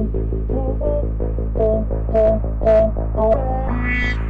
Thank you.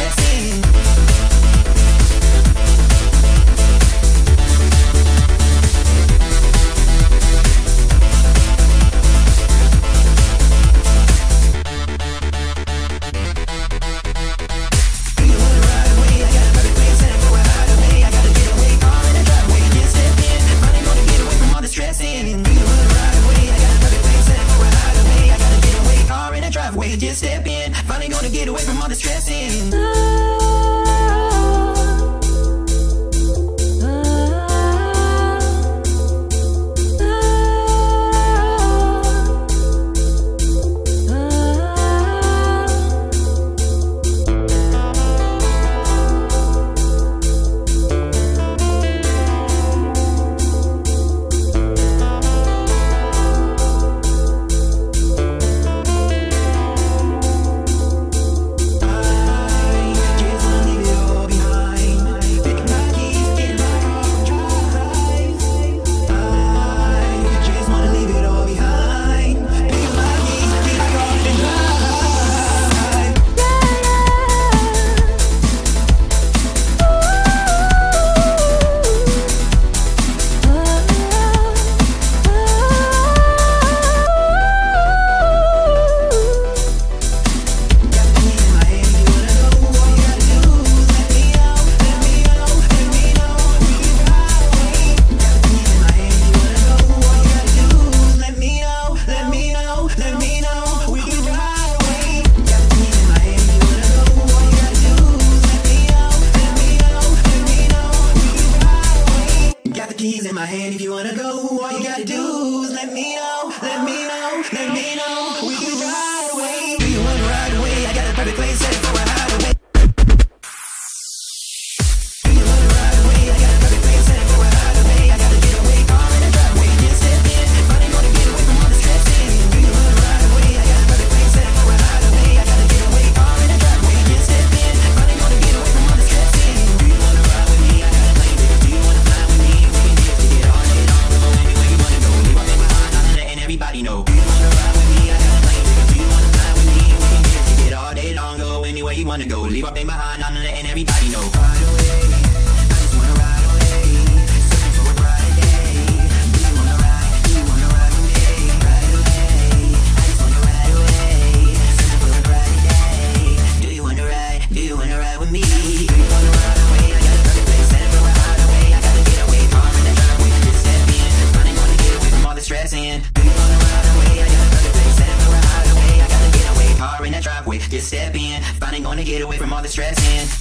up behind, I'm letting everybody know. get away from all the stress and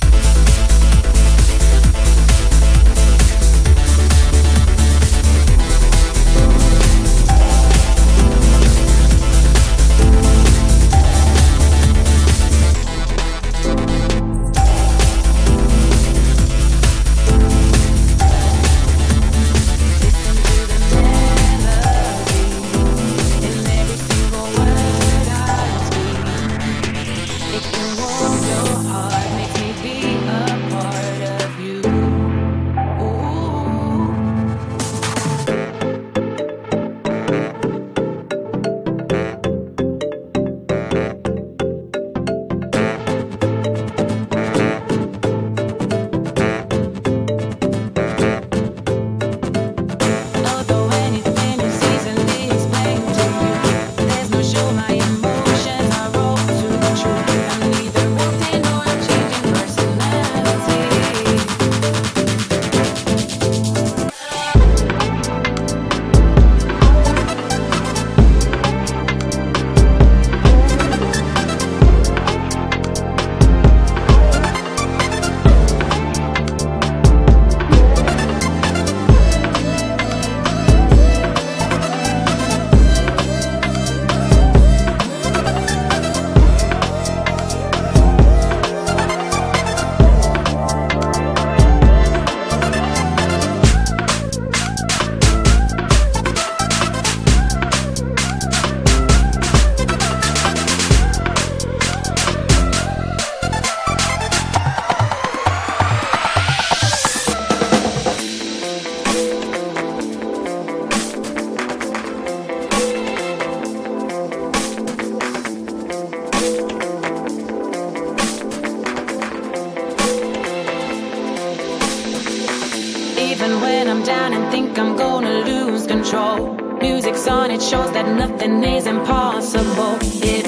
I'm gonna lose control. Music's on, it shows that nothing is impossible. Yeah.